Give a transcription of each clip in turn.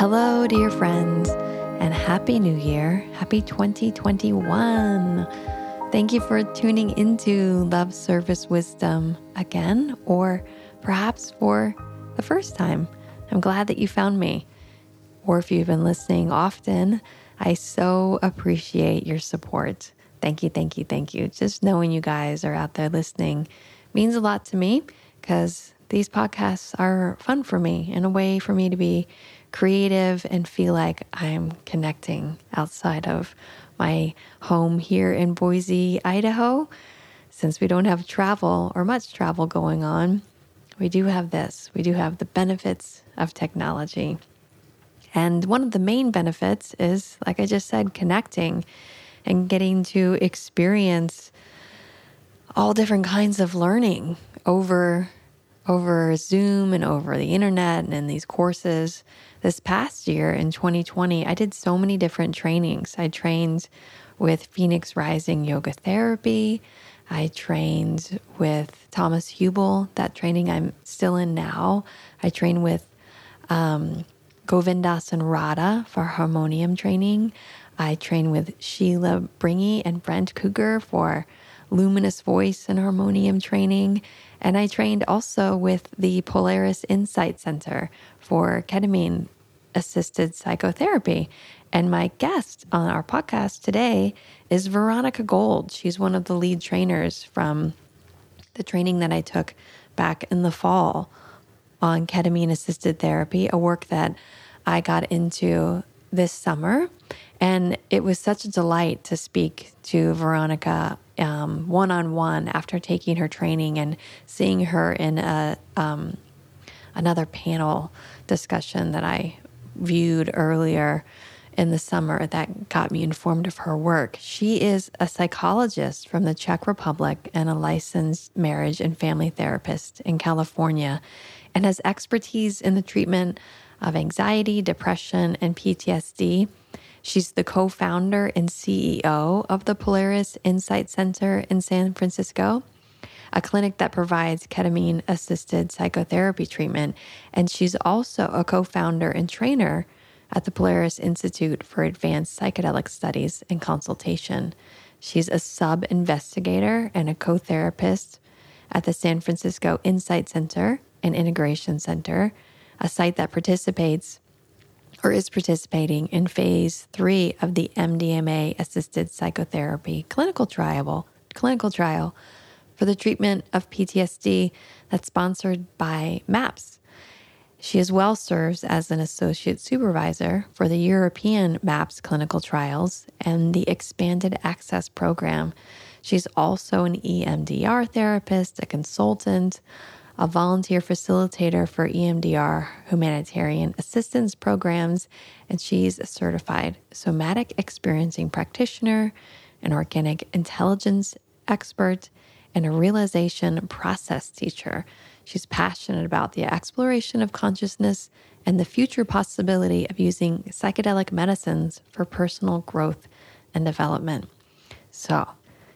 Hello, dear friends, and Happy New Year. Happy 2021. Thank you for tuning into Love Service Wisdom again, or perhaps for the first time. I'm glad that you found me. Or if you've been listening often, I so appreciate your support. Thank you, thank you, thank you. Just knowing you guys are out there listening means a lot to me because these podcasts are fun for me and a way for me to be creative and feel like I'm connecting outside of my home here in Boise, Idaho. Since we don't have travel or much travel going on, we do have this. We do have the benefits of technology. And one of the main benefits is, like I just said, connecting and getting to experience all different kinds of learning over over Zoom and over the internet and in these courses. This past year in 2020, I did so many different trainings. I trained with Phoenix Rising Yoga Therapy. I trained with Thomas Hübl, that training I'm still in now. I trained with um, Govindas and Radha for harmonium training. I trained with Sheila Bringi and Brent Cougar for luminous voice and harmonium training. And I trained also with the Polaris Insight Center for ketamine assisted psychotherapy. And my guest on our podcast today is Veronika Gold. She's one of the lead trainers from the training that I took back in the fall on ketamine assisted therapy, a work that I got into this summer. And it was such a delight to speak to Veronika one on one after taking her training and seeing her in a um, another panel discussion that I viewed earlier in the summer that got me informed of her work. She is a psychologist from the Czech Republic and a licensed marriage and family therapist in California and has expertise in the treatment of anxiety, depression, and PTSD. She's the co founder and CEO of the Polaris Insight Center in San Francisco, a clinic that provides ketamine assisted psychotherapy treatment. And she's also a co founder and trainer at the Polaris Institute for Advanced Psychedelic Studies and Consultation. She's a sub investigator and a co therapist at the San Francisco Insight Center and Integration Center, a site that participates or is participating in phase three of the MDMA assisted psychotherapy clinical trial, clinical trial for the treatment of PTSD that's sponsored by MAPS. She as well serves as an associate supervisor for the European MAPS clinical trials and the expanded access program. She's also an EMDR therapist, a consultant, a volunteer facilitator for EMDR humanitarian assistance programs, and she's a certified somatic experiencing practitioner, an organic intelligence expert, and a realization process teacher. She's passionate about the exploration of consciousness and the future possibility of using psychedelic medicines for personal growth and development. So,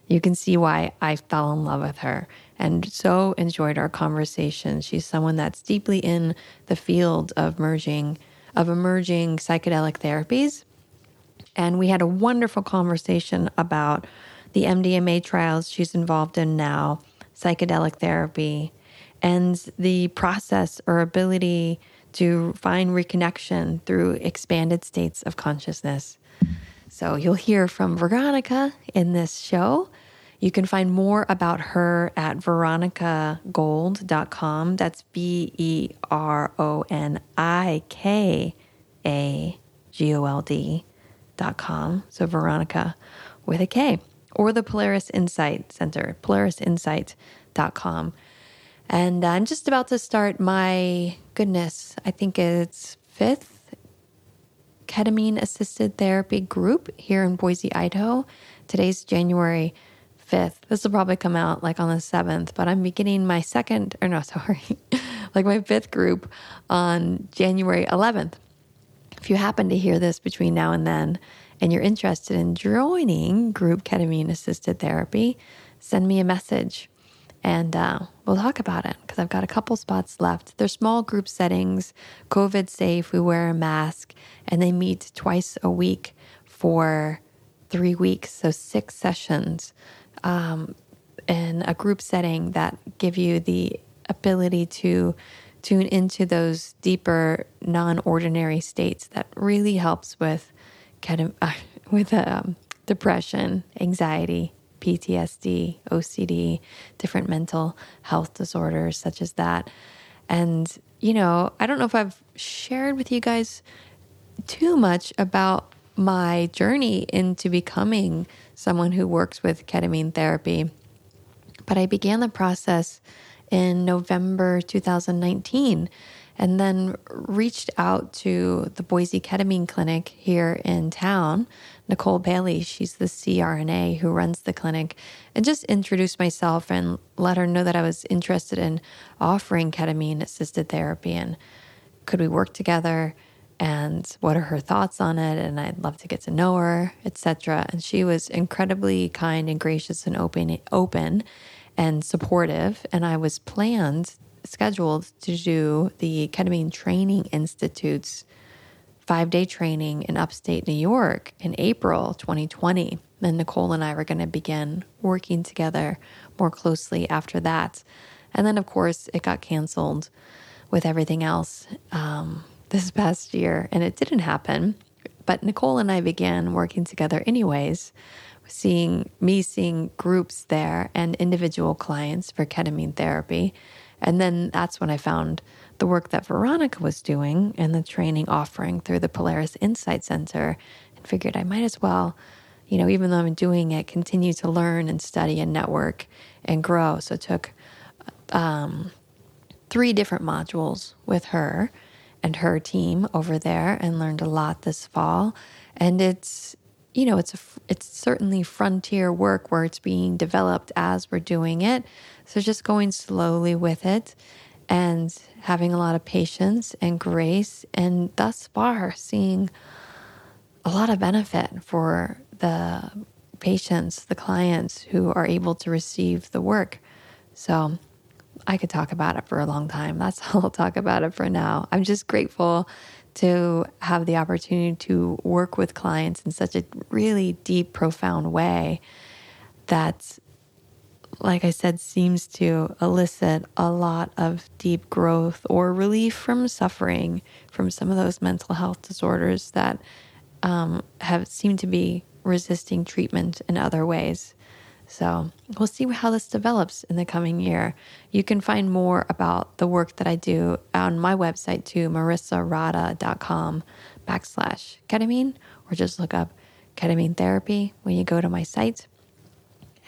you can see why I fell in love with her and so enjoyed our conversation. She's someone that's deeply in the field of merging of emerging psychedelic therapies. And we had a wonderful conversation about the MDMA trials she's involved in now, psychedelic therapy, and the process or ability to find reconnection through expanded states of consciousness. So you'll hear from Veronika in this show. You can find more about her at veronikagold.com. That's V E R O N I K A G O L D.com. So Veronika with a K. Or the Polaris Insight Center, polarisinsight.com. And I'm just about to start my goodness, I think it's fifth ketamine assisted therapy group here in Boise, Idaho. Today's January 5th. This will probably come out like on the 7th, but I'm beginning my second, or no, sorry, like my fifth group on January 11th. If you happen to hear this between now and then and you're interested in joining group ketamine assisted therapy, send me a message And uh, we'll talk about it because I've got a couple spots left. They're small group settings, COVID safe. We wear a mask, and they meet twice a week for three weeks. So, six sessions um, in a group setting that give you the ability to tune into those deeper, non ordinary states that really helps with, uh, with um, depression, anxiety, PTSD, OCD, different mental health disorders such as that. And, you know, I don't know if I've shared with you guys too much about my journey into becoming someone who works with ketamine therapy, but I began the process in November 2019 and then reached out to the Boise Ketamine Clinic here in town. Nicole Bailey, she's the CRNA who runs the clinic, and just introduced myself and let her know that I was interested in offering ketamine assisted therapy and could we work together and what are her thoughts on it and I'd love to get to know her, etc. And she was incredibly kind and gracious and open open and supportive. And I was planned scheduled to do the Ketamine Training Institute's five day training in upstate New York in April 2020. And Nicole and I were going to begin working together more closely after that. And then, of course, it got canceled with everything else um, this past year, and it didn't happen. But Nicole and I began working together, anyways, seeing me seeing groups there and individual clients for ketamine therapy. And then that's when I found the work that Veronika was doing and the training offering through the Polaris Insight Center and figured I might as well, you know, even though I'm doing it, continue to learn and study and network and grow. So took um, three different modules with her and her team over there and learned a lot this fall. And it's, you know, it's a, it's certainly frontier work where it's being developed as we're doing it. So just going slowly with it and having a lot of patience and grace, and thus far seeing a lot of benefit for the patients, the clients who are able to receive the work. So I could talk about it for a long time. That's all I'll talk about it for now. I'm just grateful to have the opportunity to work with clients in such a really deep, profound way that like I said, seems to elicit a lot of deep growth or relief from suffering from some of those mental health disorders that um, have seemed to be resisting treatment in other ways. So we'll see how this develops in the coming year. You can find more about the work that I do on my website too, marissarada.com backslash ketamine, or just look up ketamine therapy when you go to my site.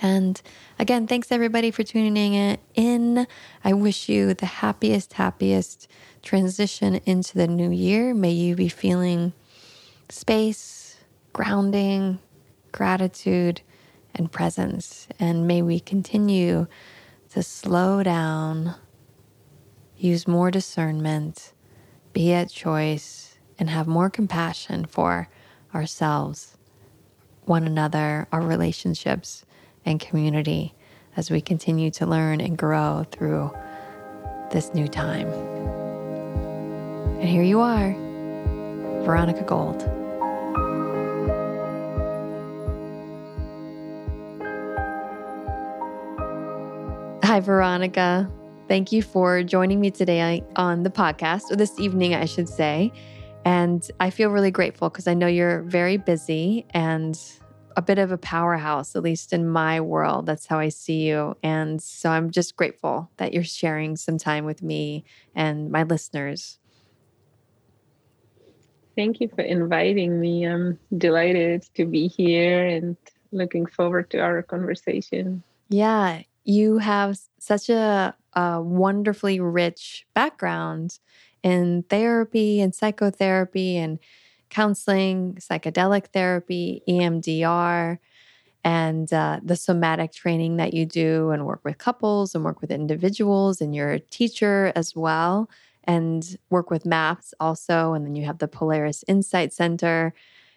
And again, thanks everybody for tuning in. I wish you the happiest, happiest transition into the new year. May you be feeling space, grounding, gratitude, and presence. And may we continue to slow down, use more discernment, be at choice, and have more compassion for ourselves, one another, our relationships and community as we continue to learn and grow through this new time. And here you are, Veronika Gold. Hi, Veronika. Thank you for joining me today on the podcast, or this evening, I should say. And I feel really grateful because I know you're very busy and a bit of a powerhouse, at least in my world. That's how I see you. And so I'm just grateful that you're sharing some time with me and my listeners. Thank you for inviting me. I'm delighted to be here and looking forward to our conversation. Yeah, you have such a, a wonderfully rich background in therapy and psychotherapy and counseling, psychedelic therapy, EMDR, and uh, the somatic training that you do and work with couples and work with individuals. And you're a teacher as well and work with MAPS also. And then you have the Polaris Insight Center.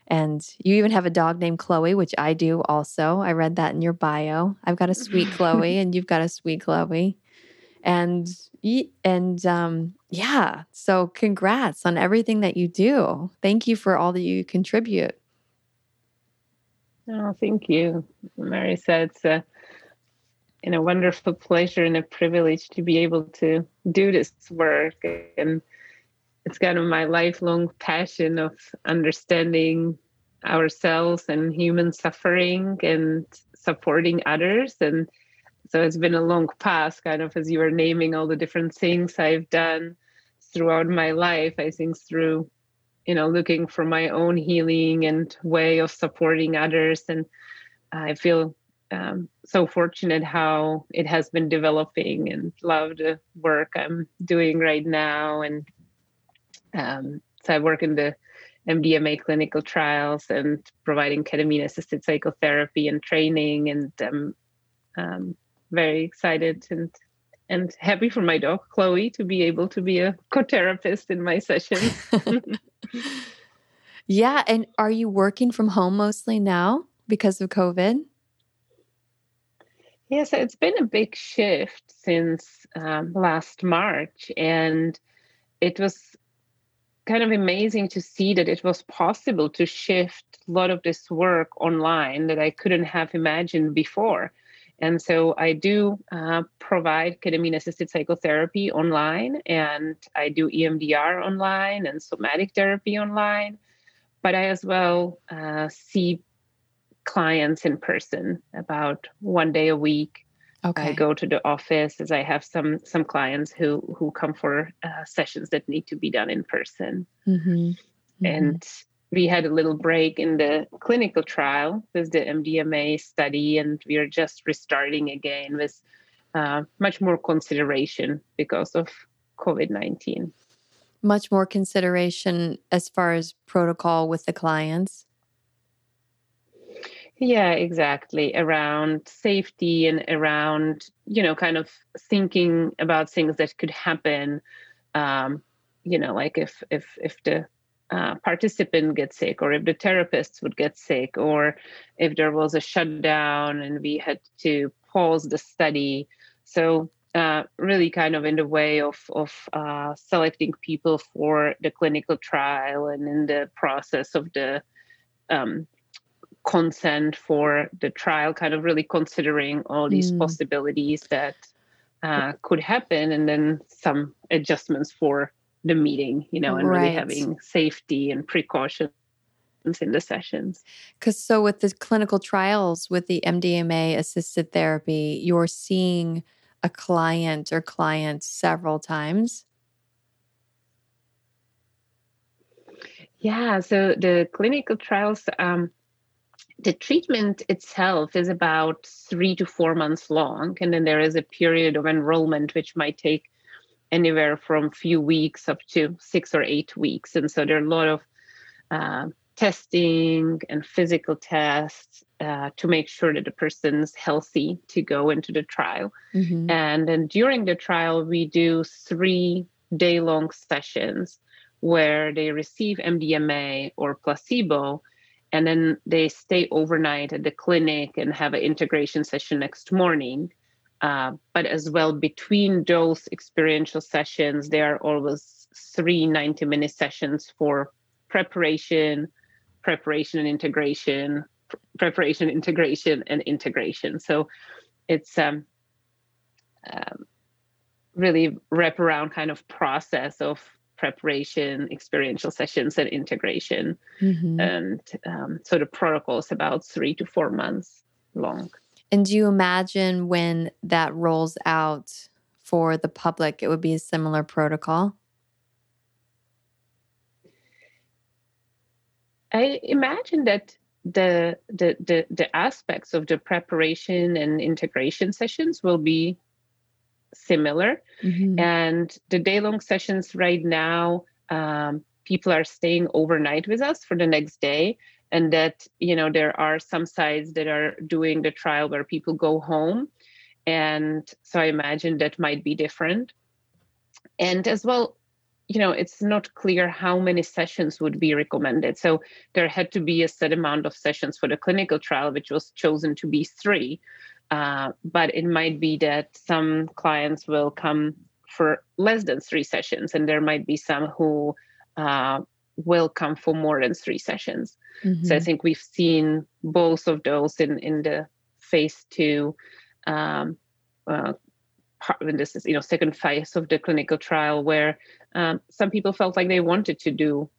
And you even have a dog named Chloe, which I do also. I read that in your bio. I've got a sweet Chloe, and you've got a sweet Chloe. And and um, yeah, so congrats on everything that you do. Thank you for all that you contribute. Oh, thank you, Marisa. It's a you know wonderful pleasure and a privilege to be able to do this work and it's kind of my lifelong passion of understanding ourselves and human suffering and supporting others and so it's been a long path kind of as you were naming all the different things i've done throughout my life i think through you know looking for my own healing and way of supporting others and i feel um, so fortunate how it has been developing and love the work i'm doing right now and um, so I work in the MDMA clinical trials and providing ketamine assisted psychotherapy and training. And I'm um, very excited and and happy for my dog Chloe to be able to be a co-therapist in my sessions. yeah, and are you working from home mostly now because of COVID? Yes, it's been a big shift since um, last March, and it was kind of amazing to see that it was possible to shift a lot of this work online that I couldn't have imagined before. And so I do uh, provide ketamine assisted psychotherapy online, and I do EMDR online and somatic therapy online. But I as well uh, see clients in person about one day a week Okay. I go to the office as I have some some clients who who come for uh, sessions that need to be done in person. Mm-hmm. Mm-hmm. And we had a little break in the clinical trial with the MDMA study, and we are just restarting again with uh, much more consideration because of COVID nineteen. Much more consideration as far as protocol with the clients. Yeah, exactly. Around safety and around, you know, kind of thinking about things that could happen. Um, you know, like if if if the uh, participant gets sick, or if the therapists would get sick, or if there was a shutdown and we had to pause the study. So uh, really kind of in the way of of uh, selecting people for the clinical trial and in the process of the um, consent for the trial, kind of really considering all these mm. possibilities that uh, could happen, and then some adjustments for the meeting, you know, and right. really having safety and precautions in the sessions. Because so with the clinical trials with the MDMA assisted therapy, you're seeing a client or clients several times. Yeah, so the clinical trials, um, the treatment itself is about three to four months long and then there is a period of enrollment which might take anywhere from few weeks up to six or eight weeks and so there are a lot of uh, testing and physical tests uh, to make sure that the person's healthy to go into the trial mm-hmm. and then during the trial we do three day long sessions where they receive mdma or placebo and then they stay overnight at the clinic and have an integration session next morning. Uh, but as well, between those experiential sessions, there are always three 90 minute sessions for preparation, preparation and integration, pr- preparation, integration, and integration. So it's um, um, really wraparound kind of process of preparation, experiential sessions, and integration. Mm-hmm. And um, so the protocol is about three to four months long. And do you imagine when that rolls out for the public, it would be a similar protocol? I imagine that the, the the the aspects of the preparation and integration sessions will be similar. Mm-hmm. And the day long sessions right now, um, people are staying overnight with us for the next day. And that, you know, there are some sites that are doing the trial where people go home. And so I imagine that might be different. And as well, you know it's not clear how many sessions would be recommended so there had to be a set amount of sessions for the clinical trial which was chosen to be three uh, but it might be that some clients will come for less than three sessions and there might be some who uh, will come for more than three sessions mm-hmm. so i mm-hmm. think we've seen both of those in in the phase two um, uh, part, this is you know second phase of the clinical trial where um, some people felt like they wanted to do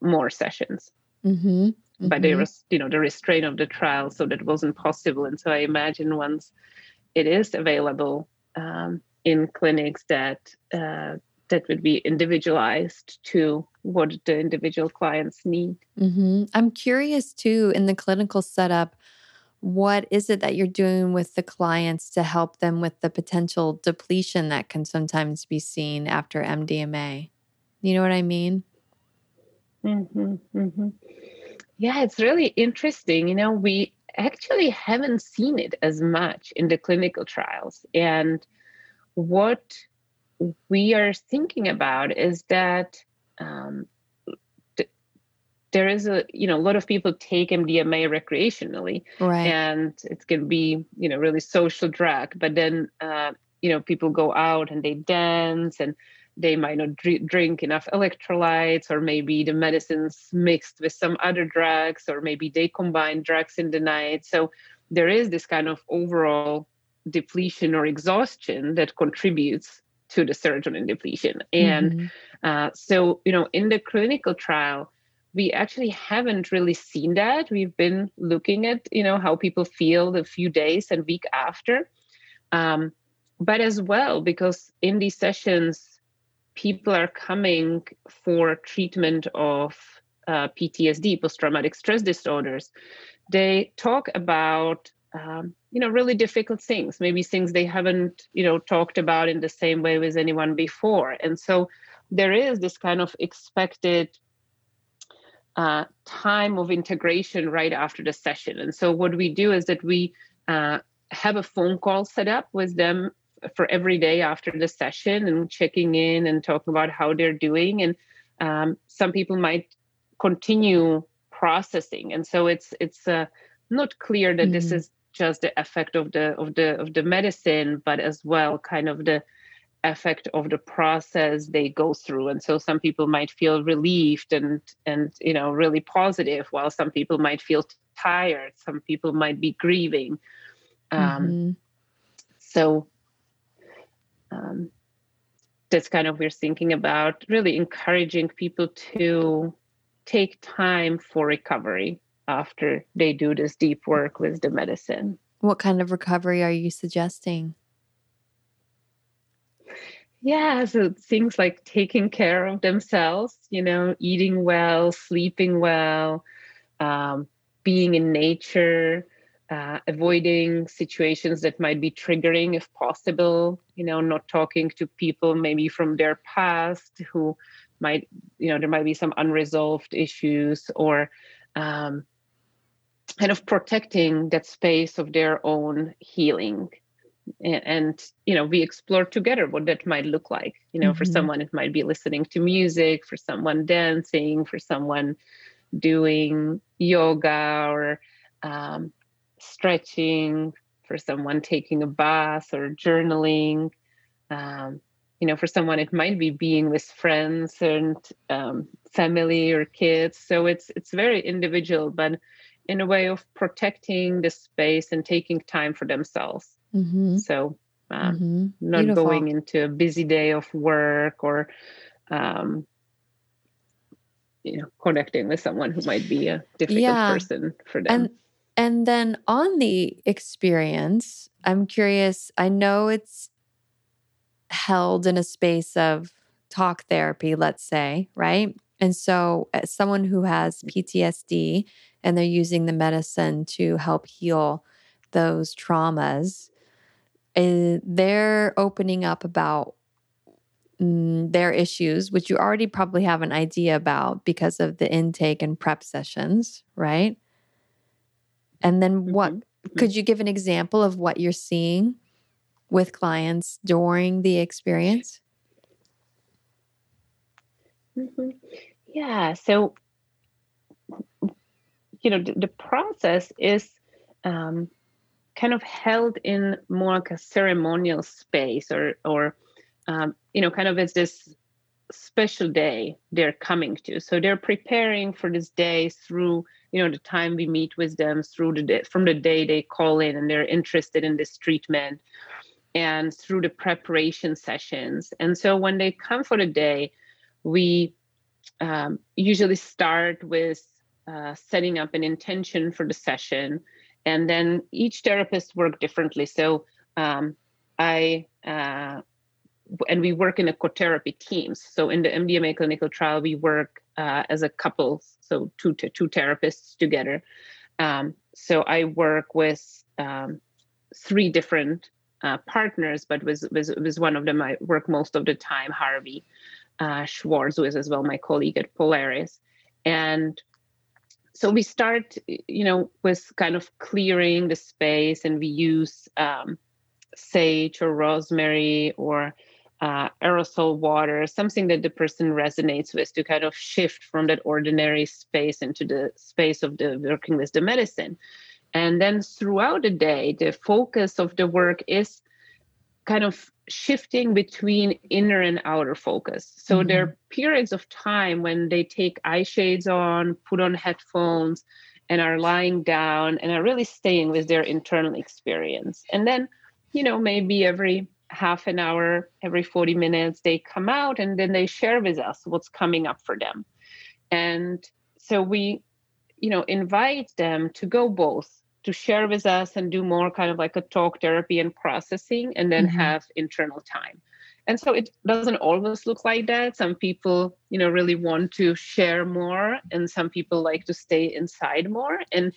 more sessions mm-hmm. Mm-hmm. but there was you know the restraint of the trial so that wasn't possible and so i imagine once it is available um, in clinics that uh, that would be individualized to what the individual clients need mm-hmm. i'm curious too in the clinical setup what is it that you're doing with the clients to help them with the potential depletion that can sometimes be seen after MDMA? You know what I mean? Mm-hmm, mm-hmm. Yeah, it's really interesting. You know, we actually haven't seen it as much in the clinical trials. And what we are thinking about is that um, there is a you know a lot of people take MDMA recreationally, right. and it can be you know really social drug. But then uh, you know people go out and they dance and they might not dr- drink enough electrolytes or maybe the medicines mixed with some other drugs or maybe they combine drugs in the night so there is this kind of overall depletion or exhaustion that contributes to the serotonin depletion and mm-hmm. uh, so you know in the clinical trial we actually haven't really seen that. We've been looking at, you know, how people feel the few days and week after. Um, but as well, because in these sessions, people are coming for treatment of uh, PTSD, post-traumatic stress disorders. They talk about, um, you know, really difficult things, maybe things they haven't, you know, talked about in the same way with anyone before. And so there is this kind of expected uh, time of integration right after the session. And so what we do is that we uh, have a phone call set up with them for every day after the session and checking in and talking about how they're doing. And um, some people might continue processing, and so it's it's uh, not clear that mm-hmm. this is just the effect of the of the of the medicine, but as well kind of the effect of the process they go through. And so some people might feel relieved and and you know really positive while some people might feel tired. Some people might be grieving. Um, mm-hmm. so um, that's kind of we're thinking about really encouraging people to take time for recovery after they do this deep work with the medicine. What kind of recovery are you suggesting? Yeah, so things like taking care of themselves, you know, eating well, sleeping well, um, being in nature, uh, avoiding situations that might be triggering if possible, you know, not talking to people maybe from their past who might, you know, there might be some unresolved issues or um, kind of protecting that space of their own healing. And, you know we explore together what that might look like. You know mm-hmm. for someone it might be listening to music for someone dancing for someone doing yoga or um, stretching for someone taking a bath or journaling. Um, you know for someone it might be being with friends and um, family or kids. So it's it's very individual but in a way of protecting the space and taking time for themselves Mm-hmm. So, uh, mm-hmm. not Beautiful. going into a busy day of work or, um, you know, connecting with someone who might be a difficult yeah. person for them. And and then on the experience, I'm curious. I know it's held in a space of talk therapy, let's say, right? And so, as someone who has PTSD and they're using the medicine to help heal those traumas, uh, they're opening up about mm, their issues, which you already probably have an idea about because of the intake and prep sessions, right? And then what mm-hmm. could you give an example of what you're seeing with clients during the experience? Mm-hmm. Yeah. So, you know, the, the process is um, kind of held in more like a ceremonial space or, or um, you know, kind of as this special day they're coming to. So they're preparing for this day through, you know, the time we meet with them through the day, from the day they call in and they're interested in this treatment and through the preparation sessions. And so when they come for the day, we um, usually start with uh, setting up an intention for the session, and then each therapist work differently. So um, I uh, and we work in a co-therapy teams. So in the MDMA clinical trial, we work uh, as a couple, so two to two therapists together. Um, so I work with um, three different uh, partners, but was, was was one of them I work most of the time, Harvey uh, Schwartz, who is as well my colleague at Polaris, and so we start, you know, with kind of clearing the space, and we use um, sage or rosemary or uh, aerosol water, something that the person resonates with to kind of shift from that ordinary space into the space of the working with the medicine. And then throughout the day, the focus of the work is kind of shifting between inner and outer focus. So mm-hmm. there are periods of time when they take eye shades on, put on headphones, and are lying down and are really staying with their internal experience. And then, you know, maybe every half an hour, every 40 minutes, they come out and then they share with us what's coming up for them. And so we, you know, invite them to go both to share with us and do more kind of like a talk therapy and processing and then mm-hmm. have internal time. And so it doesn't always look like that. Some people, you know, really want to share more and some people like to stay inside more. And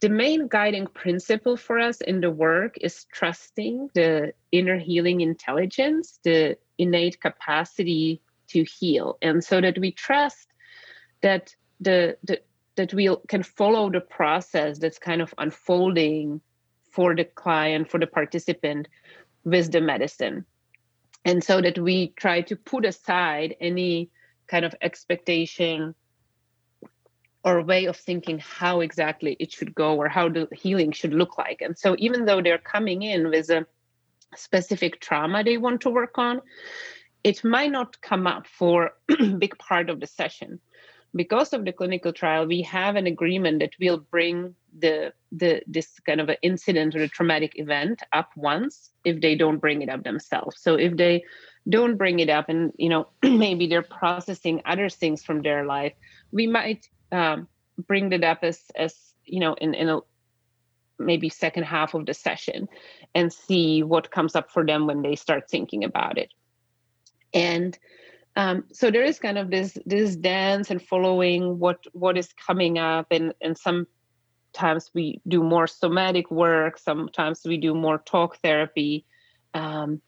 the main guiding principle for us in the work is trusting the inner healing intelligence, the innate capacity to heal. And so that we trust that the, the that we can follow the process that's kind of unfolding for the client, for the participant with the medicine. And so that we try to put aside any kind of expectation or way of thinking how exactly it should go or how the healing should look like. And so, even though they're coming in with a specific trauma they want to work on, it might not come up for a big part of the session. Because of the clinical trial, we have an agreement that we'll bring the the this kind of an incident or a traumatic event up once if they don't bring it up themselves. So if they don't bring it up and you know maybe they're processing other things from their life, we might um, bring it up as as you know in in a maybe second half of the session and see what comes up for them when they start thinking about it and um, so there is kind of this this dance and following what what is coming up and and sometimes we do more somatic work sometimes we do more talk therapy um,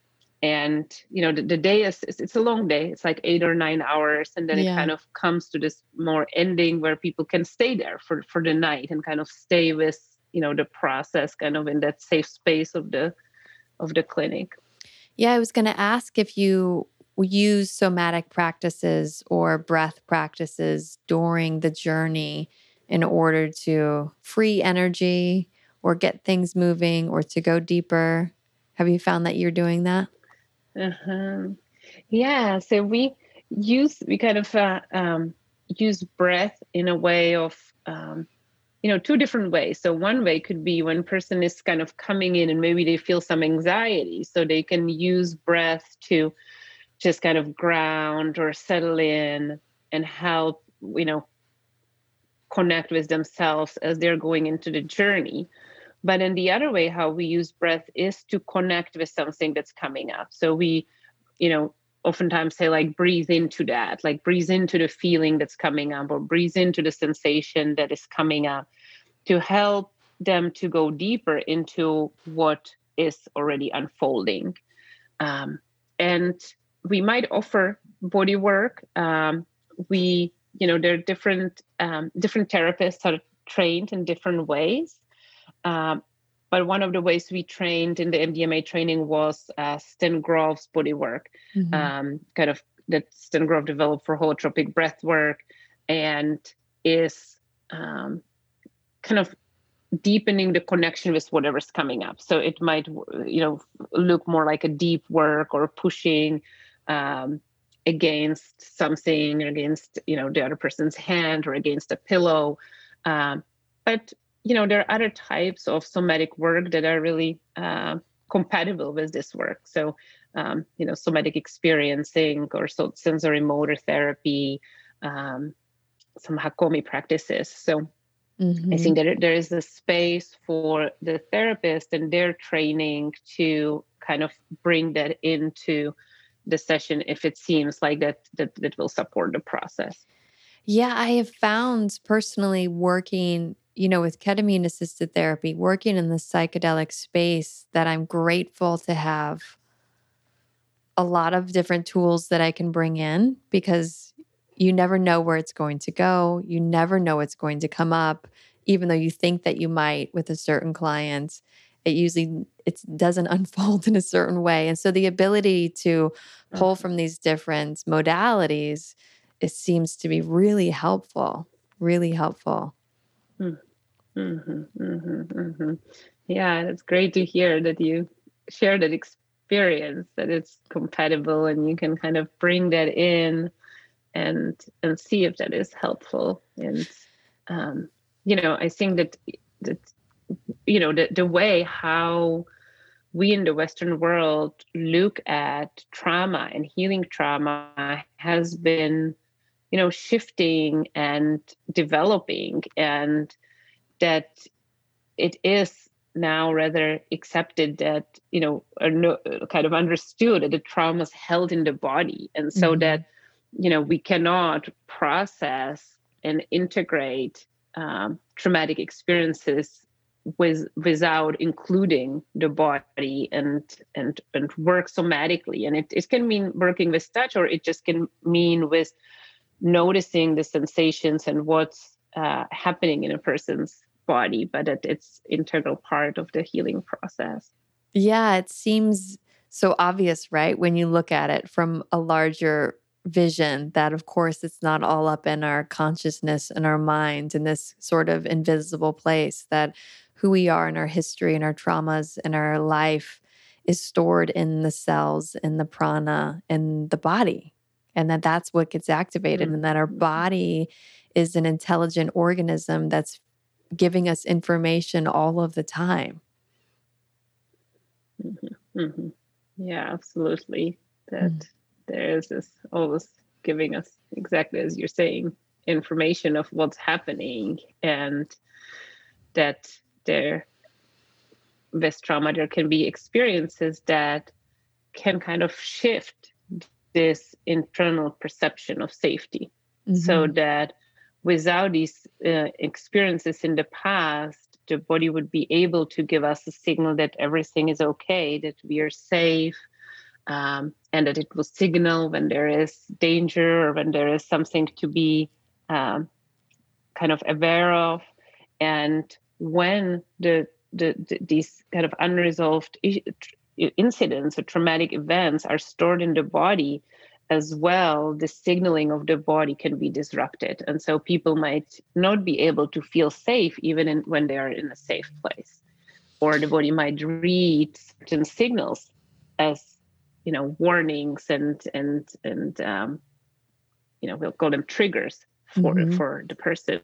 and you know the, the day is it's a long day it's like eight or nine hours and then yeah. it kind of comes to this more ending where people can stay there for for the night and kind of stay with you know the process kind of in that safe space of the of the clinic yeah i was going to ask if you use somatic practices or breath practices during the journey in order to free energy or get things moving or to go deeper have you found that you're doing that uh-huh. Yeah. So we use we kind of uh, um, use breath in a way of um, you know two different ways. So one way could be when person is kind of coming in and maybe they feel some anxiety, so they can use breath to just kind of ground or settle in and help you know connect with themselves as they're going into the journey but in the other way, how we use breath is to connect with something that's coming up. So we, you know, oftentimes say like breathe into that, like breathe into the feeling that's coming up or breathe into the sensation that is coming up to help them to go deeper into what is already unfolding. Um, and we might offer body work. Um, we, you know, there are different um, different therapists are trained in different ways. Um, but one of the ways we trained in the MDMA training was uh, Stan Grof's body work, mm-hmm. um, kind of that Stan Grof developed for holotropic breath work and is um, kind of deepening the connection with whatever's coming up. So it might, you know, look more like a deep work or pushing um, against something, or against, you know, the other person's hand or against a pillow. Um, but, you know, there are other types of somatic work that are really uh, compatible with this work. So, um, you know, somatic experiencing or so sensorimotor therapy, um, some Hakomi practices. So Mm-hmm. I think that there is a space for the therapist and their training to kind of bring that into the session if it seems like that that, that will support the process. Yeah, I have found personally working, you know, with ketamine assisted therapy, working in the psychedelic space that I'm grateful to have a lot of different tools that I can bring in because you never know where it's going to go. You never know what's going to come up, even though you think that you might with a certain client. It usually it doesn't unfold in a certain way, and so the ability to pull mm-hmm. from these different modalities it seems to be really helpful. Really helpful. Mm-hmm, mm-hmm, mm-hmm. Yeah, it's great to hear that you share that experience that it's compatible and you can kind of bring that in and and see if that is helpful and um, you know i think that that you know the, the way how we in the western world look at trauma and healing trauma has been you know shifting and developing and that it is now rather accepted that you know no, kind of understood that the trauma is held in the body and so mm-hmm. that you know we cannot process and integrate um, traumatic experiences with without including the body and and and work somatically. And it, it can mean working with touch or it just can mean with noticing the sensations and what's uh, happening in a person's body but it, it's integral part of the healing process. Yeah it seems so obvious right? When you look at it from a larger vision that, of course, it's not all up in our consciousness and our mind in this sort of invisible place, that who we are and our history and our traumas and our life is stored in the cells, in the prana, in the body. And that that's what gets activated, mm-hmm. and that our mm-hmm. body is an intelligent organism that's giving us information all of the time. Mm-hmm. Mm-hmm. Yeah, absolutely. That mm there is this always giving us exactly as you're saying information of what's happening and that there with trauma there can be experiences that can kind of shift this internal perception of safety mm-hmm. so that without these uh, experiences in the past the body would be able to give us a signal that everything is okay that we are safe um, and that it will signal when there is danger or when there is something to be um, kind of aware of. And when the, the, the these kind of unresolved incidents or traumatic events are stored in the body as well, the signaling of the body can be disrupted. And so people might not be able to feel safe even in, when they are in a safe place. Or the body might read certain signals as you know warnings and and and um, you know we'll call them triggers for mm-hmm. for the person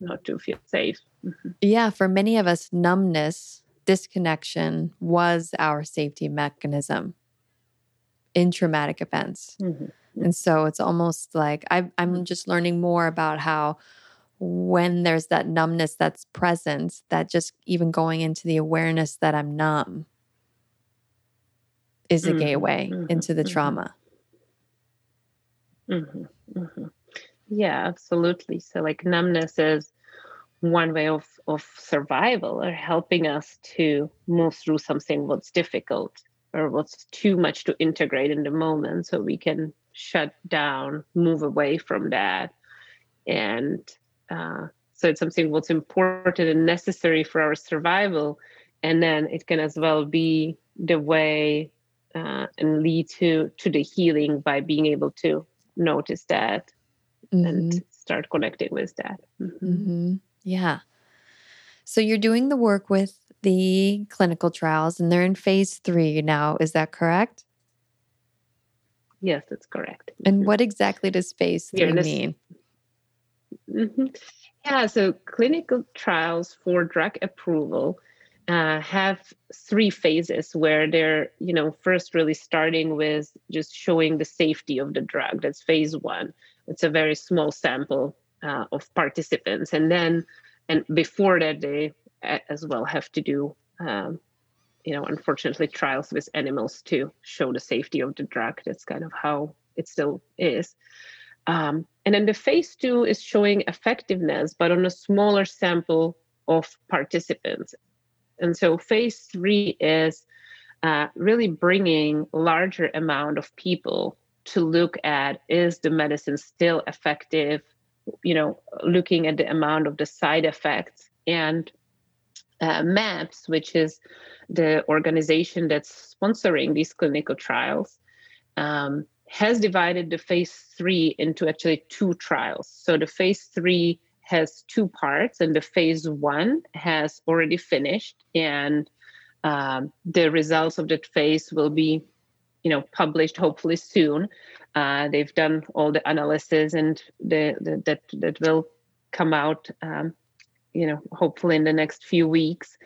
not to feel safe mm-hmm. yeah for many of us numbness disconnection was our safety mechanism in traumatic events mm-hmm. and so it's almost like I, i'm just learning more about how when there's that numbness that's present that just even going into the awareness that i'm numb is a mm-hmm, gateway mm-hmm, into the mm-hmm. trauma. Mm-hmm, mm-hmm. Yeah, absolutely. So, like, numbness is one way of, of survival or helping us to move through something what's difficult or what's too much to integrate in the moment so we can shut down move away from that. And uh, so it's something what's important and necessary for our survival. And then it can as well be the way uh, and lead to to the healing by being able to notice that mm-hmm. and start connecting with that. Mm-hmm. Mm-hmm. Yeah. So you're doing the work with the clinical trials, and they're in phase three now. Is that correct? Yes, that's correct. And mm-hmm. what exactly does phase three yeah, mean? Mm-hmm. Yeah, so clinical trials for drug approval uh, have three phases where they're, you know, first really starting with just showing the safety of the drug. That's phase one. It's a very small sample uh, of participants, and then, and before that, they as well have to do, um, you know, unfortunately, trials with animals to show the safety of the drug. That's kind of how it still is. Um, and then the phase two is showing effectiveness, but on a smaller sample of participants. And so phase three is uh, really bringing larger amount of people to look at is the medicine still effective you know looking at the amount of the side effects and uh, MAPS which is the organization that's sponsoring these clinical trials um, has divided the phase three into actually two trials. So the phase three has two parts, and the phase one has already finished, and um, the results of that phase will be, you know, published hopefully soon. Uh, they've done all the analysis, and the, the that that will come out, um, you know, hopefully in the next few weeks.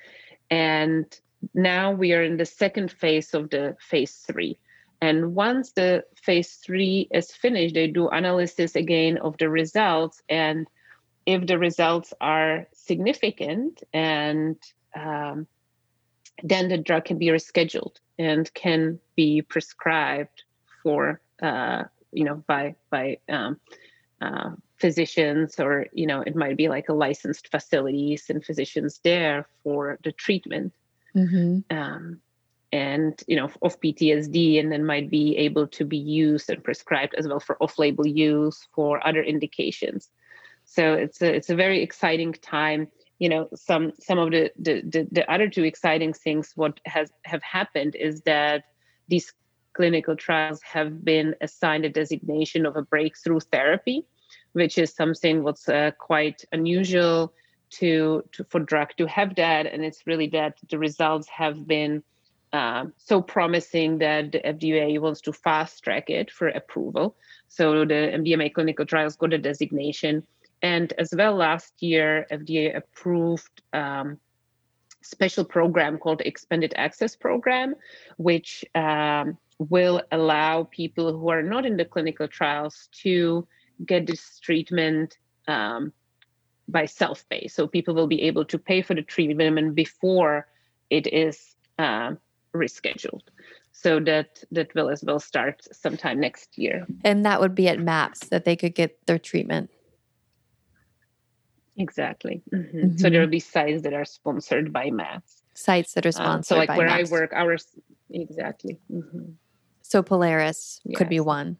And now we are in the second phase of the phase three. And once the phase three is finished, they do analysis again of the results and if the results are significant and um, then the drug can be rescheduled and can be prescribed for uh, you know by by um, uh, physicians or you know it might be like a licensed facilities and physicians there for the treatment mm-hmm. um, and you know of PTSD and then might be able to be used and prescribed as well for off-label use for other indications so it's a it's a very exciting time. You know, some some of the the, the, the other two exciting things what has have happened is that these clinical trials have been assigned a designation of a breakthrough therapy, which is something what's uh, quite unusual to, to for drug to have that, and it's really that the results have been uh, so promising that the FDA wants to fast track it for approval. So the MDMA clinical trials got a designation, and as well, last year, FDA approved um, special program called Expanded Access Program, which um, will allow people who are not in the clinical trials to get this treatment um, by self-pay. So people will be able to pay for the treatment before it is uh, rescheduled. So that that will as well start sometime next year. And that would be at MAPS that they could get their treatment. Exactly. Mm-hmm. Mm-hmm. So there will be sites that are sponsored by MAPS. Sites that are sponsored. Um, so like where MAPS. I work, ours exactly. Mm-hmm. So Polaris yes. could be one.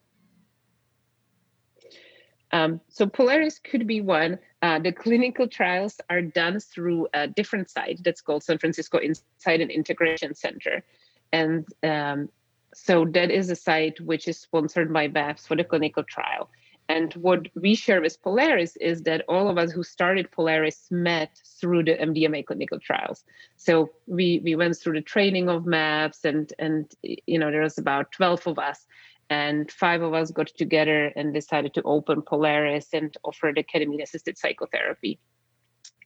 Um, so Polaris could be one. Uh, the clinical trials are done through a different site that's called San Francisco Insight and Integration Center, and um, so that is a site which is sponsored by MAPS for the clinical trial. And what we share with Polaris is that all of us who started Polaris met through the MDMA clinical trials. So we we went through the training of MAPS, and and you know there was about twelve of us, and five of us got together and decided to open Polaris and offer the ketamine assisted psychotherapy.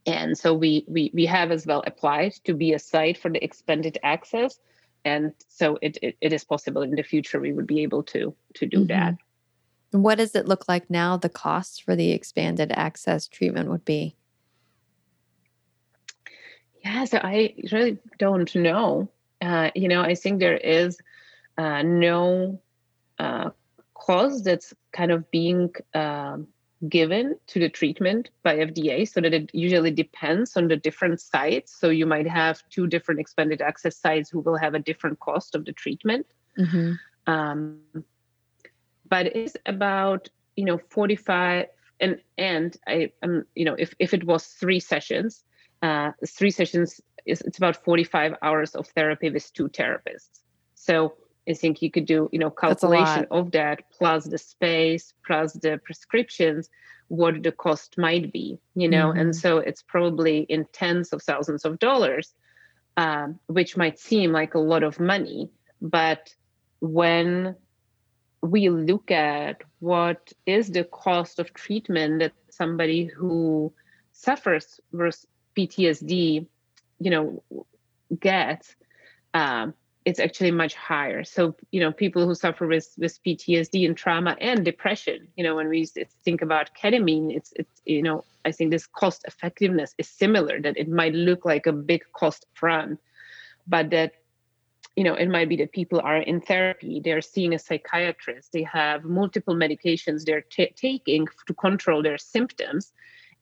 And so we we we have as well applied to be a site for the expanded access, and so it it, it is possible in the future we would be able to to do mm-hmm. that. What does it look like now? The cost for the expanded access treatment would be? Yeah, so I really don't know. Uh, you know, I think there is uh, no uh, cost that's kind of being um, given to the treatment by FDA, so that it usually depends on the different sites. So you might have two different expanded access sites who will have a different cost of the treatment. Mm-hmm. Um, but it's about you know 45 and and i um you know if if it was three sessions uh three sessions is it's about 45 hours of therapy with two therapists so I think you could do, you know, calculation of that plus the space plus the prescriptions, what the cost might be, you know, mm-hmm. and so it's probably in tens of thousands of dollars, um, which might seem like a lot of money, but when we look at what is the cost of treatment that somebody who suffers with PTSD, you know, gets, um, it's actually much higher. So, you know, people who suffer with, with PTSD and trauma and depression, you know, when we think about ketamine, it's, it's, you know, I think this cost effectiveness is similar, that it might look like a big cost front, but that, you know, it might be that people are in therapy, they're seeing a psychiatrist, they have multiple medications they're t- taking to control their symptoms.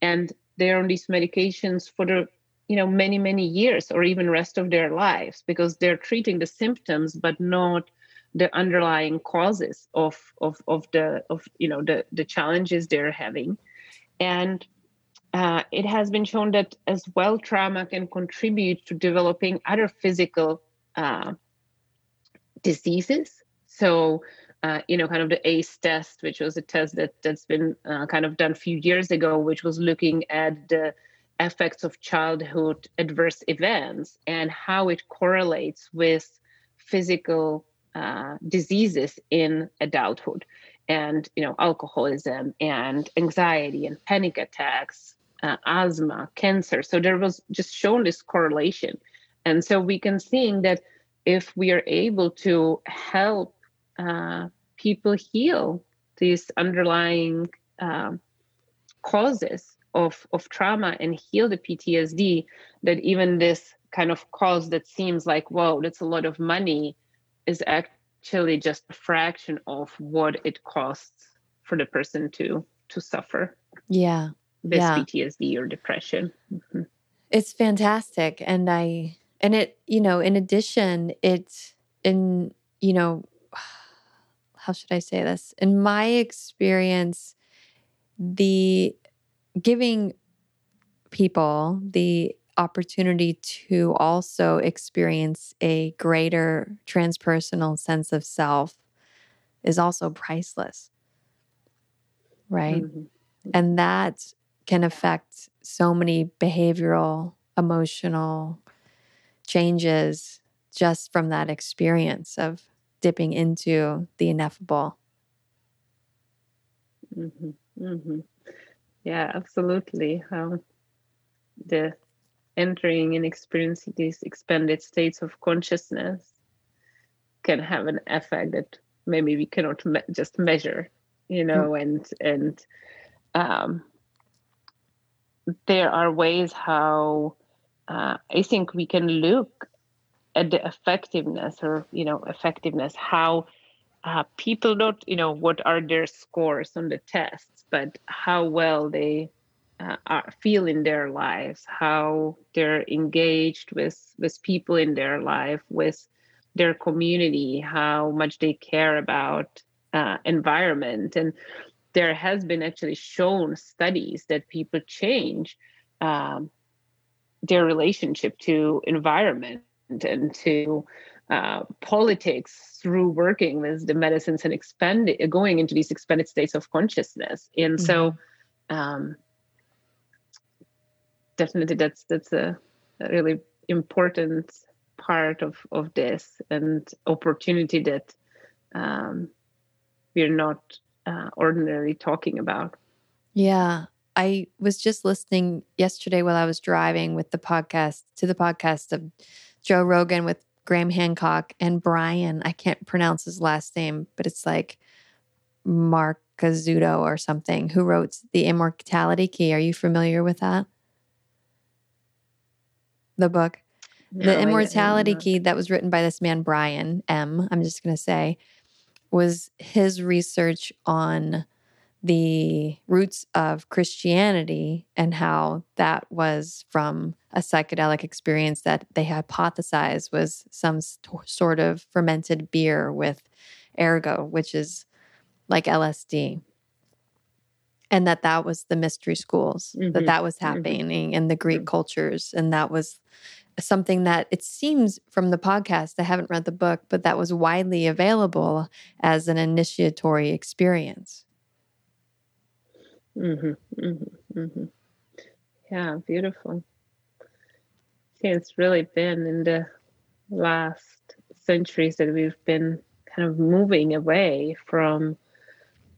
And they're on these medications for the you know many many years or even rest of their lives because they're treating the symptoms but not the underlying causes of of of the of you know the the challenges they're having and uh, it has been shown that as well trauma can contribute to developing other physical uh, diseases. So uh, you know, kind of the ACE test, which was a test that that's been uh, kind of done a few years ago, which was looking at the effects of childhood adverse events and how it correlates with physical uh, diseases in adulthood. And you know alcoholism and anxiety and panic attacks uh, asthma cancer. So there was just shown this correlation. And so we can see that if we are able to help uh, people heal these underlying um, causes of, of trauma and heal the PTSD, that even this kind of cause that seems like, whoa, that's a lot of money, is actually just a fraction of what it costs for the person to to suffer. Yeah. This yeah. PTSD or depression. Mm-hmm. It's fantastic. And I and it, you know, in addition, it's in, you know, how should I say this? In my experience, the giving people the opportunity to also experience a greater transpersonal sense of self is also priceless. Right. Mm-hmm. And that can affect so many behavioral, emotional changes just from that experience of dipping into the ineffable. Mm-hmm. Mm-hmm. Yeah, absolutely. Um, the entering and experiencing these expanded states of consciousness can have an effect that maybe we cannot me- just measure, you know, mm-hmm. and and um, there are ways how uh, I think we can look at the effectiveness or you know effectiveness how uh, people don't you know what are their scores on the tests but how well they uh, are, feel in their lives how they're engaged with with people in their life with their community how much they care about uh, environment. And there has been actually shown studies that people change um, their relationship to environment and to uh, politics through working with the medicines and expanding going into these expanded states of consciousness. And mm-hmm. so um, definitely that's that's a, a, really important part of of this and opportunity that um, we're not uh, ordinarily talking about. Yeah i was just listening yesterday while i was driving with the podcast to the podcast of Joe Rogan with Graham Hancock and Brian. I can't pronounce his last name, but it's like Marcazuto or something, who wrote The Immortality Key. Are you familiar with that? The book? No, the Immortality Key that was written by this man, Brian M., I'm just going to say, was his research on the roots of Christianity and how that was from a psychedelic experience that they hypothesized was some st- sort of fermented beer with ergot, which is like LSD. And that that was the mystery schools, mm-hmm. that that was mm-hmm. happening mm-hmm. in the Greek mm-hmm. cultures. And that was something that it seems from the podcast, I haven't read the book, but that was widely available as an initiatory experience. Mm-hmm, mm-hmm, mm-hmm. Yeah, beautiful. See, it's really been in the last centuries that we've been kind of moving away from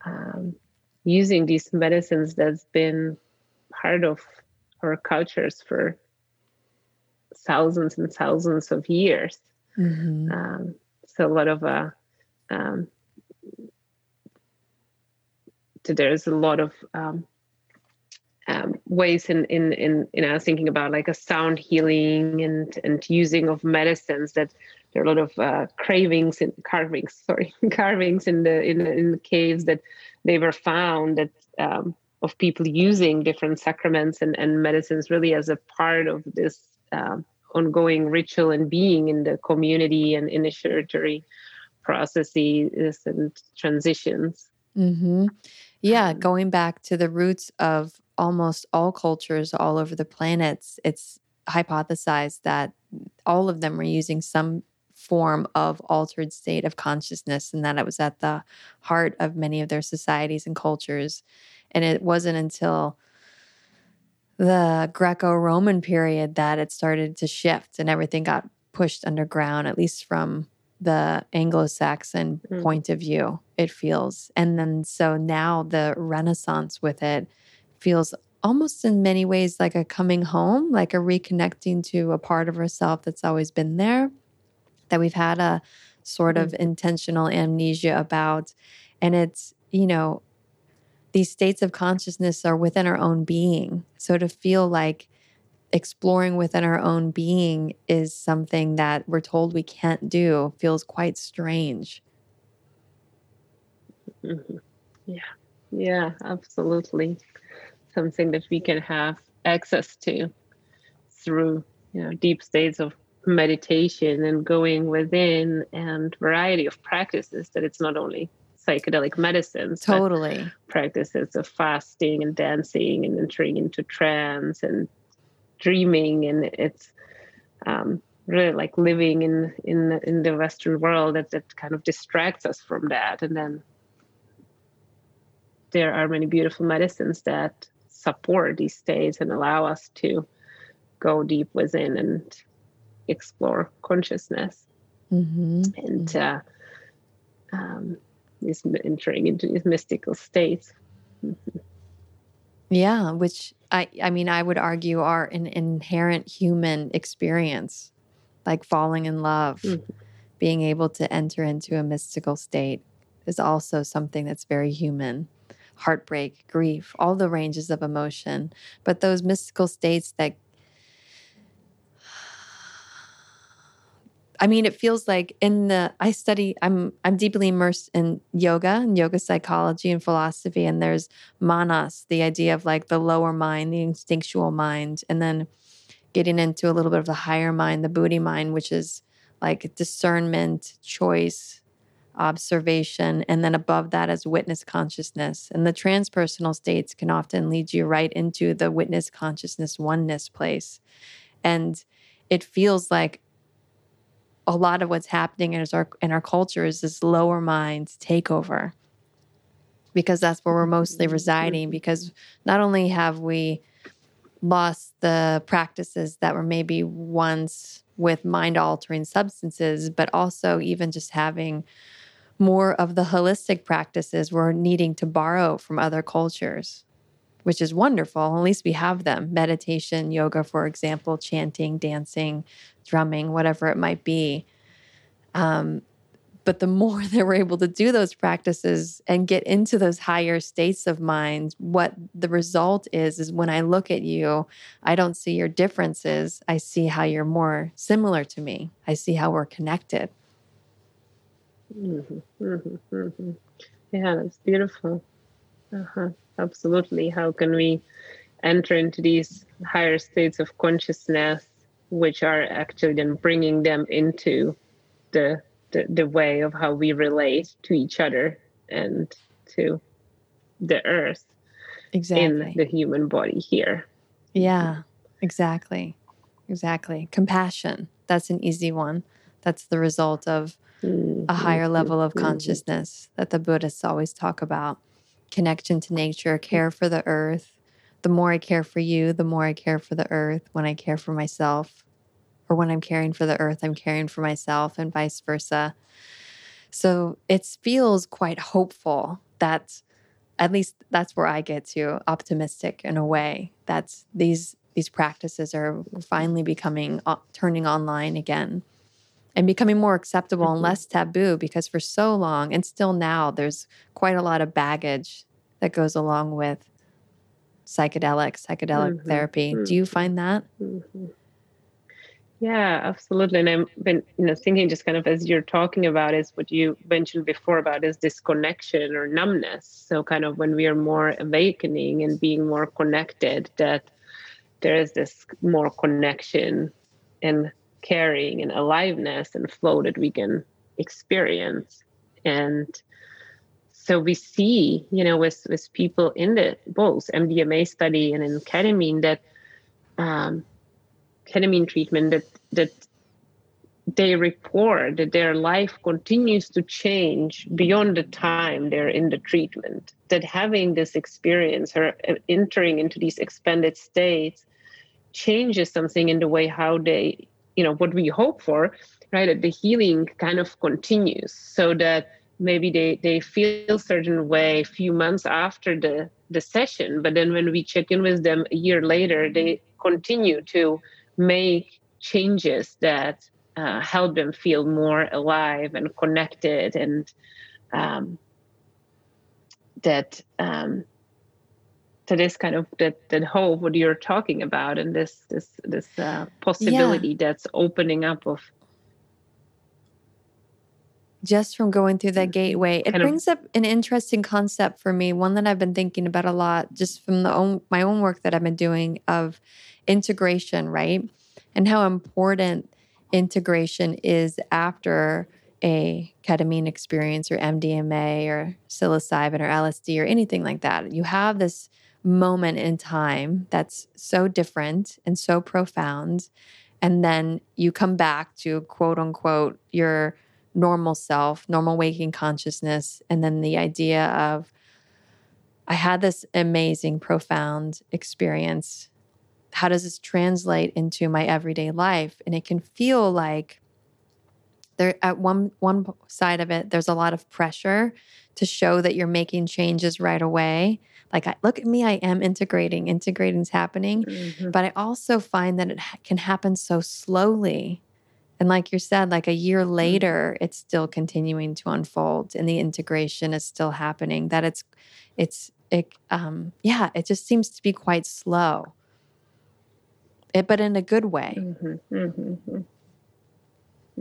um, using these medicines that's been part of our cultures for thousands and thousands of years. Mm-hmm. Um, so a lot of uh, um, there's a lot of um, um, ways in, in in I was thinking about like a sound healing and and using of medicines that there are a lot of uh, cravings and carvings sorry carvings in the in in the caves that they were found that um, of people using different sacraments and, and medicines really as a part of this um, ongoing ritual and being in the community and initiatory processes and transitions. Mm-hmm. Yeah, um, going back to the roots of almost all cultures all over the planets, it's hypothesized that all of them were using some form of altered state of consciousness and that it was at the heart of many of their societies and cultures. And it wasn't until the Greco Roman period that it started to shift and everything got pushed underground, at least from the Anglo Saxon mm. point of view, it feels. And then so now the Renaissance with it feels almost in many ways like a coming home, like a reconnecting to a part of ourself that's always been there, that we've had a sort mm. of intentional amnesia about. And it's, you know, these states of consciousness are within our own being. So to feel like exploring within our own being is something that we're told we can't do feels quite strange. Mm-hmm. Yeah, yeah, absolutely. Something that we can have access to through you know deep states of meditation and going within and variety of practices that it's not only psychedelic medicines. Totally. Practices of fasting and dancing and entering into trance and dreaming. And it's um, really like living in, in, the, in the Western world that, that kind of distracts us from that. And then there are many beautiful medicines that support these states and allow us to go deep within and explore consciousness. Mm-hmm. And mm-hmm. uh, um, is entering into these mystical states. Yeah, which I I mean I would argue are an inherent human experience, like falling in love, mm-hmm. being able to enter into a mystical state is also something that's very human. Heartbreak, grief, all the ranges of emotion, but those mystical states that I mean, it feels like in the I study. I'm I'm deeply immersed in yoga and yoga psychology and philosophy. And there's manas, the idea of like the lower mind, the instinctual mind, and then getting into a little bit of the higher mind, the buddhi mind, which is like discernment, choice, observation, and then above that is witness consciousness. And the transpersonal states can often lead you right into the witness consciousness oneness place. And it feels like a lot of what's happening in our in our culture is this lower mind takeover because that's where we're mostly mm-hmm. residing because not only have we lost the practices that were maybe once with mind altering substances but also even just having more of the holistic practices we're needing to borrow from other cultures which is wonderful. At least we have them meditation, yoga, for example, chanting, dancing, drumming, whatever it might be. Um, but the more that we're able to do those practices and get into those higher states of mind, what the result is, is when I look at you, I don't see your differences. I see how you're more similar to me. I see how we're connected. Mm-hmm, mm-hmm, mm-hmm. Yeah, that's beautiful. Uh-huh. Absolutely. How can we enter into these higher states of consciousness, which are actually then bringing them into the, the, the way of how we relate to each other and to the earth exactly in the human body here. Yeah, exactly. exactly. Compassion. That's an easy one. That's the result of mm-hmm. a higher level of mm-hmm. consciousness that the Buddhists always talk about. Connection to nature, care for the earth. The more I care for you, the more I care for the earth. When I care for myself, or when I'm caring for the earth, I'm caring for myself, and vice versa. So it feels quite hopeful that at least that's where I get to optimistic in a way that these these practices are finally becoming uh, turning online again and becoming more acceptable and mm-hmm. less taboo because for so long and still now there's quite a lot of baggage that goes along with psychedelic psychedelic mm-hmm. therapy. Mm-hmm. Do you find that? Mm-hmm. Yeah, absolutely. And I've been, you know, thinking just kind of as you're talking about is what you mentioned before about is disconnection or numbness. So kind of when we are more awakening and being more connected, that there is this more connection and caring and aliveness and flow that we can experience. And so we see, you know, with with people in the both MDMA study and in ketamine that um, ketamine treatment that that they report that their life continues to change beyond the time they're in the treatment that having this experience or uh, entering into these expanded states changes something in the way how they you know what we hope for right that the healing kind of continues so that maybe they they feel certain way a few months after the the session. But then when we check in with them a year later they continue to make changes that uh, help them feel more alive and connected and um, that um, to this kind of that that hope what you're talking about and this this this uh, possibility yeah. that's opening up of just from going through that gateway it brings of, up an interesting concept for me one that i've been thinking about a lot just from the own my own work that i've been doing of integration, right? And how important integration is after a ketamine experience or MDMA or psilocybin or LSD or anything like that. You have this moment in time that's so different and so profound. And then you come back to quote unquote your normal self, normal waking consciousness. And then the idea of, I had this amazing, profound experience how does this translate into my everyday life? And it can feel like there at one one side of it, there's a lot of pressure to show that you're making changes right away. Like, I, look at me, I am integrating. Integrating is happening, mm-hmm. but I also find that it ha- can happen so slowly. And like you said, like a year mm-hmm. later, it's still continuing to unfold, and the integration is still happening. That it's, it's, it, um, yeah, it just seems to be quite slow it, but in a good way. Mm-hmm, mm-hmm,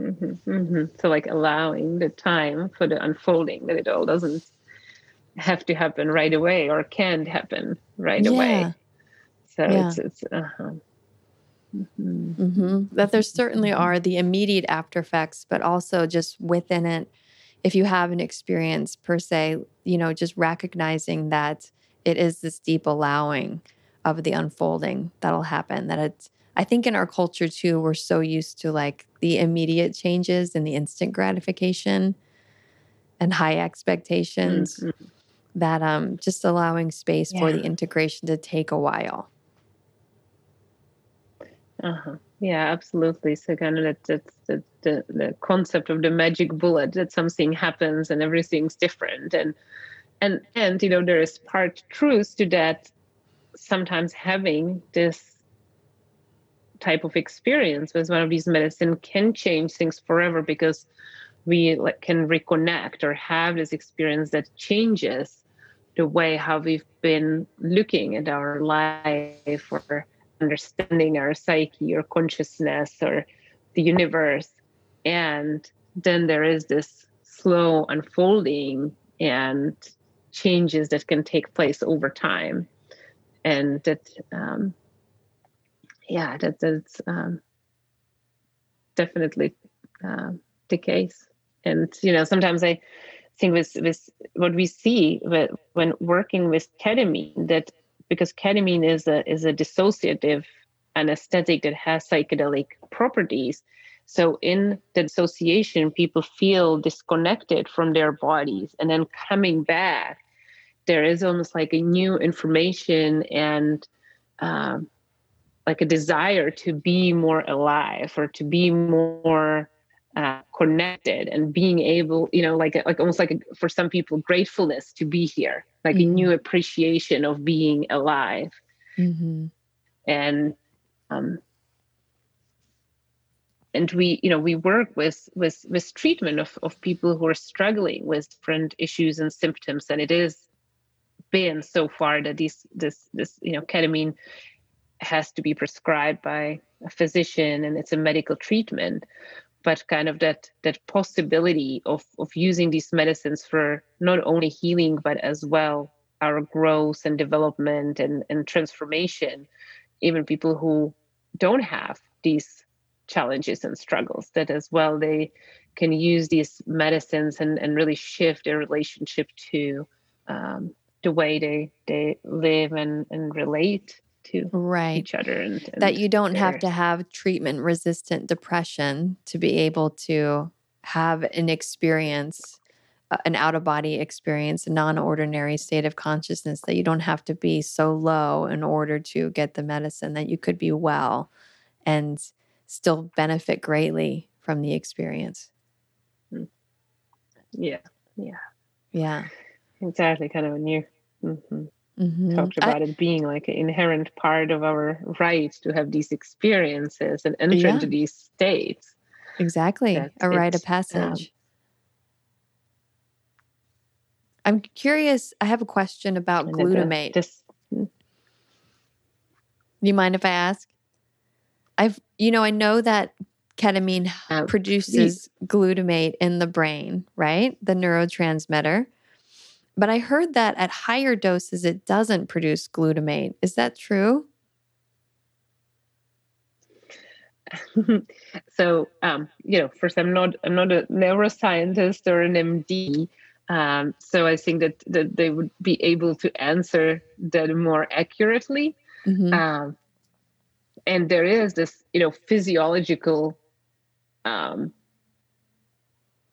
mm-hmm, mm-hmm, so, like allowing the time for the unfolding, that it all doesn't have to happen right away or can't happen right yeah. away. So yeah. it's, it's uh-huh. Mm-hmm. Mm-hmm. That there certainly are the immediate after effects, but also just within it, if you have an experience per se, you know, just recognizing that it is this deep allowing of the unfolding that'll happen. That it's, I think in our culture too, we're so used to like the immediate changes and the instant gratification and high expectations mm-hmm. That um, just allowing space yeah. for the integration to take a while. Uh-huh. Yeah, absolutely. So kind of that, that's the, the, the concept of the magic bullet that something happens and everything's different and and and you know there is part truth to that sometimes having this type of experience with one of these medicine can change things forever because we like, can reconnect or have this experience that changes the way how we've been looking at our life or understanding our psyche or consciousness or the universe. And then there is this slow unfolding and changes that can take place over time. And that um, yeah that, that's um, definitely uh, the case. And you know sometimes i think with with what we see when working with ketamine that because ketamine is a is a dissociative anesthetic that has psychedelic properties. So in the dissociation, people feel disconnected from their bodies, and then coming back, there is almost like a new information and um, like a desire to be more alive or to be more uh, connected and being able you know like like almost like a, for some people gratefulness to be here like mm-hmm. a new appreciation of being alive mm-hmm. and um and we you know we work with with with treatment of of people who are struggling with different issues and symptoms and it is been so far that these this this you know ketamine has to be prescribed by a physician and it's a medical treatment but kind of that that possibility of of using these medicines for not only healing but as well our growth and development and, and transformation even people who don't have these challenges and struggles that as well they can use these medicines and, and really shift their relationship to um, the way they they live and, and relate to right. each other and, and that you don't have to have treatment resistant depression to be able to have an experience uh, an out of body experience a non-ordinary state of consciousness that you don't have to be so low in order to get the medicine that you could be well and still benefit greatly from the experience. Hmm. yeah. Yeah. Yeah. Exactly kind of a new mm-hmm mm-hmm. talked about I, it being like an inherent part of our right to have these experiences and enter yeah. into these states. Exactly, a rite of um, passage. Um, I'm curious. I have a question about glutamate. This, hmm. you mind if I ask? I've, you know, I know that ketamine uh, produces glutamate in the brain, right? The neurotransmitter. But I heard that at higher doses, it doesn't produce glutamate. Is that true? so, um, you know, first, I'm not I'm not a neuroscientist or an MD, um, so I think that that they would be able to answer that more accurately. Mm-hmm. Um, and there is this, you know, physiological um,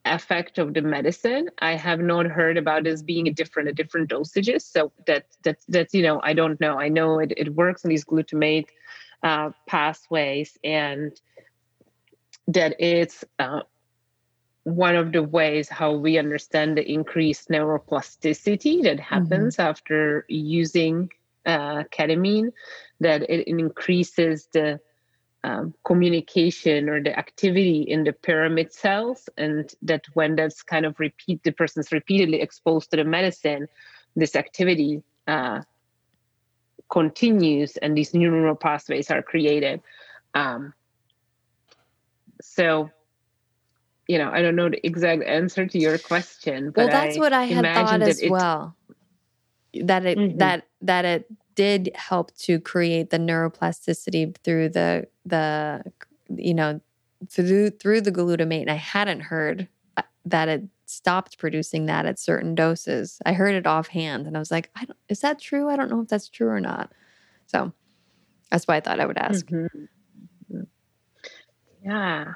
effect of the medicine i have not heard about this being a different at different dosages so that that that's you know i don't know i know it, it works in these glutamate uh, pathways and that it's uh, one of the ways how we understand the increased neuroplasticity that mm-hmm. happens mm-hmm. after using uh, ketamine that it increases the um, communication or the activity in the pyramid cells and that when that's kind of repeat the person's repeatedly exposed to the medicine this activity uh, continues and these neural pathways are created um, so you know i don't know the exact answer to your question but well that's I what i had thought as well that it mm-hmm. that that it did help to create the neuroplasticity through the the you know through through the glutamate and i hadn't heard uh, that it stopped producing that at certain doses. I heard it offhand and i was like I don't, is that true? I don't know if that's true or not. So that's why i thought i would ask. Mm-hmm. yeah.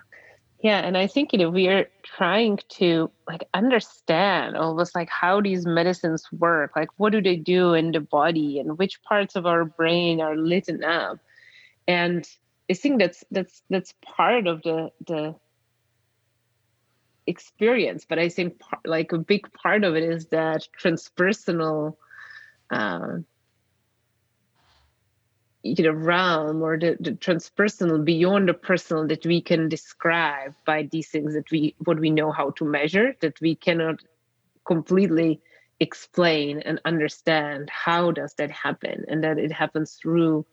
Yeah and i think you know we're trying to like understand almost like how these medicines work. Like what do they do in the body and which parts of our brain are lit up? And i think that's that's that's part of the the experience but i think like a big part of it is that transpersonal um, you know realm or the, the transpersonal beyond the personal that we can describe by these things that we what we know how to measure that we cannot completely explain and understand how does that happen and that it happens through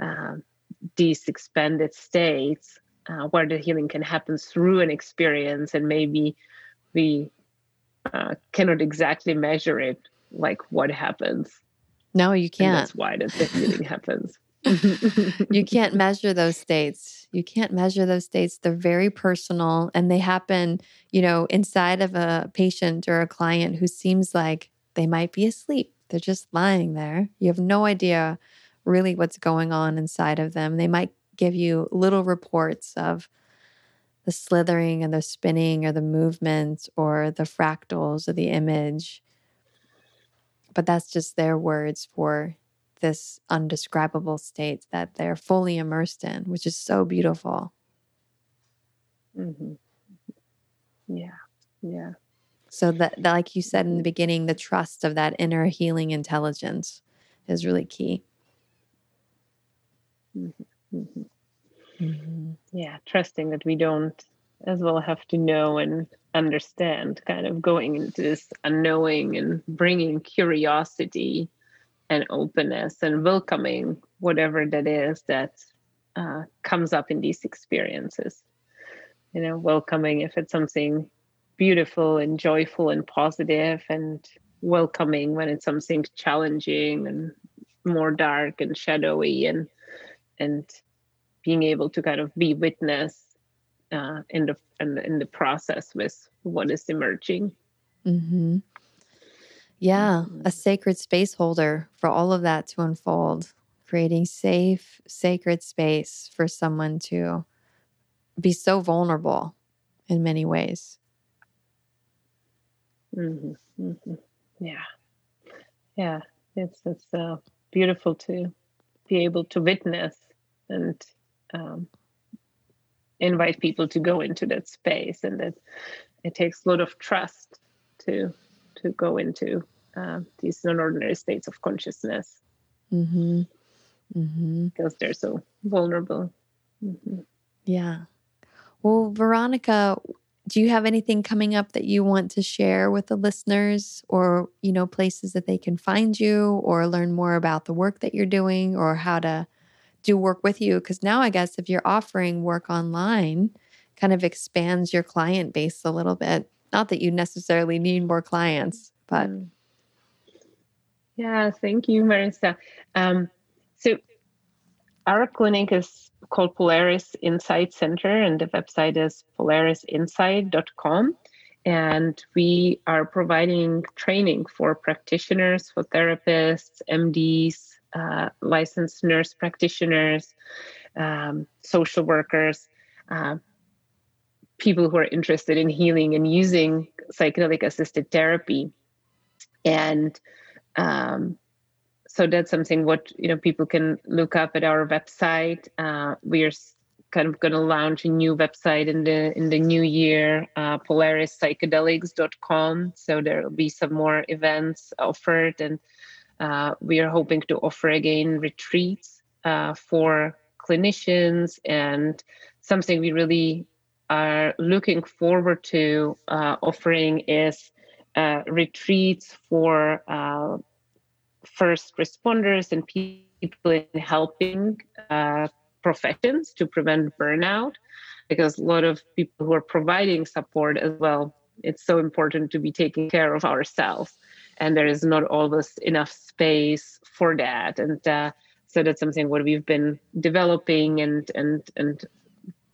uh, these expanded states uh, where the healing can happen through an experience and maybe we uh, cannot exactly measure it like what happens no you can't and that's why the healing happens you can't measure those states. You can't measure those states. They're very personal and they happen, you know, inside of a patient or a client who seems like they might be asleep. They're just lying there. You have no idea really what's going on inside of them. They might give you little reports of the slithering and the spinning or the movement or the fractals of the image. But that's just their words for this undescribable state that they're fully immersed in, which is so beautiful. Mm-hmm. Yeah. Yeah. So that, that, like you said in the beginning, the trust of that inner healing intelligence is really key. Mm-hmm. Mm-hmm. mm-hmm. Yeah, trusting that we don't as well have to know and understand, kind of going into this unknowing and bringing curiosity and openness and welcoming whatever that is that uh, comes up in these experiences. You know, welcoming if it's something beautiful and joyful and positive, and welcoming when it's something challenging and more dark and shadowy, and and being able to kind of be witness uh, in the in the, in the process with what is emerging. Mm-hmm. Yeah, a sacred space holder for all of that to unfold, creating safe, sacred space for someone to be so vulnerable in many ways. Mm-hmm, mm-hmm. Yeah, yeah, it's it's uh, beautiful to be able to witness and um, invite people to go into that space, and that it takes a lot of trust to to go into uh, these non-ordinary states of consciousness mm-hmm. Mm-hmm. because they're so vulnerable. Mm-hmm. Yeah. Well, Veronika, do you have anything coming up that you want to share with the listeners or, you know, places that they can find you or learn more about the work that you're doing or how to do work with you? Because now I guess if you're offering work online, kind of expands your client base a little bit. Not that you necessarily need more clients, but. Mm. Yeah, thank you, Marissa. Um, so, our clinic is called Polaris Insight Center, and the website is polarisinsight.com. And we are providing training for practitioners, for therapists, MDs, uh, licensed nurse practitioners, um, social workers, uh, people who are interested in healing and using psychedelic assisted therapy. And um, so that's something what you know people can look up at our website. Uh, we are kind of going to launch a new website in the in the new year, uh, polarispsychedelics.com. So there will be some more events offered, and uh, we are hoping to offer again retreats uh, for clinicians and something we really are looking forward to uh, offering is uh, retreats for uh, first responders and people in helping uh, professions to prevent burnout because a lot of people who are providing support as well it's so important to be taking care of ourselves. And there is not always enough space for that. And uh, so that's something what we've been developing and and and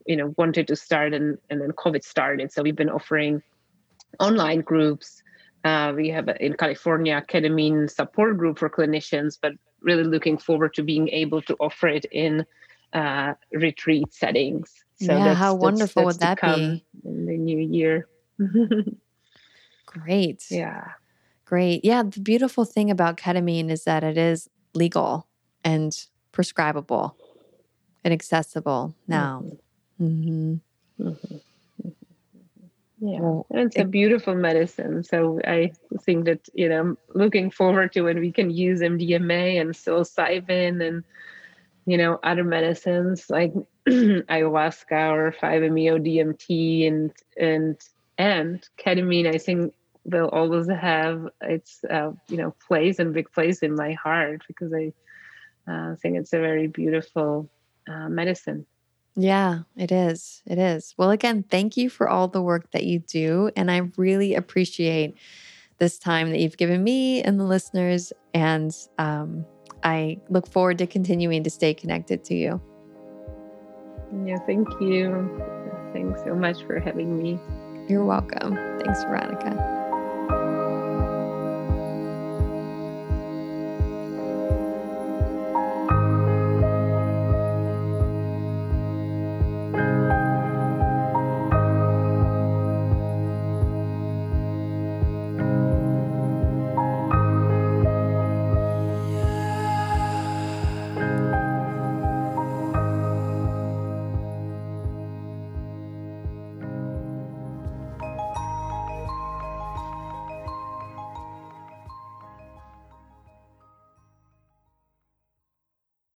you know wanted to start and and then covid started. So we've been offering online groups uh, we have in California ketamine support group for clinicians, but really looking forward to being able to offer it in uh, retreat settings. So yeah, how wonderful that's, that's would that be in the new year? Great. Yeah. Great. Yeah. The beautiful thing about ketamine is that it is legal and prescribable and accessible now. Mm-hmm. Mm-hmm. Yeah, well, it's it, a beautiful medicine. So I think that you know, looking forward to when we can use MDMA and psilocybin and you know other medicines like ayahuasca or 5-MeO DMT and and and ketamine. I think will always have its uh, you know place and big place in my heart because I uh, think it's a very beautiful uh, medicine. Yeah, it is. It is. Well, again, thank you for all the work that you do. And I really appreciate this time that you've given me and the listeners. And um, I look forward to continuing to stay connected to you. Yeah, thank you. Thanks so much for having me. You're welcome. Thanks, Veronika.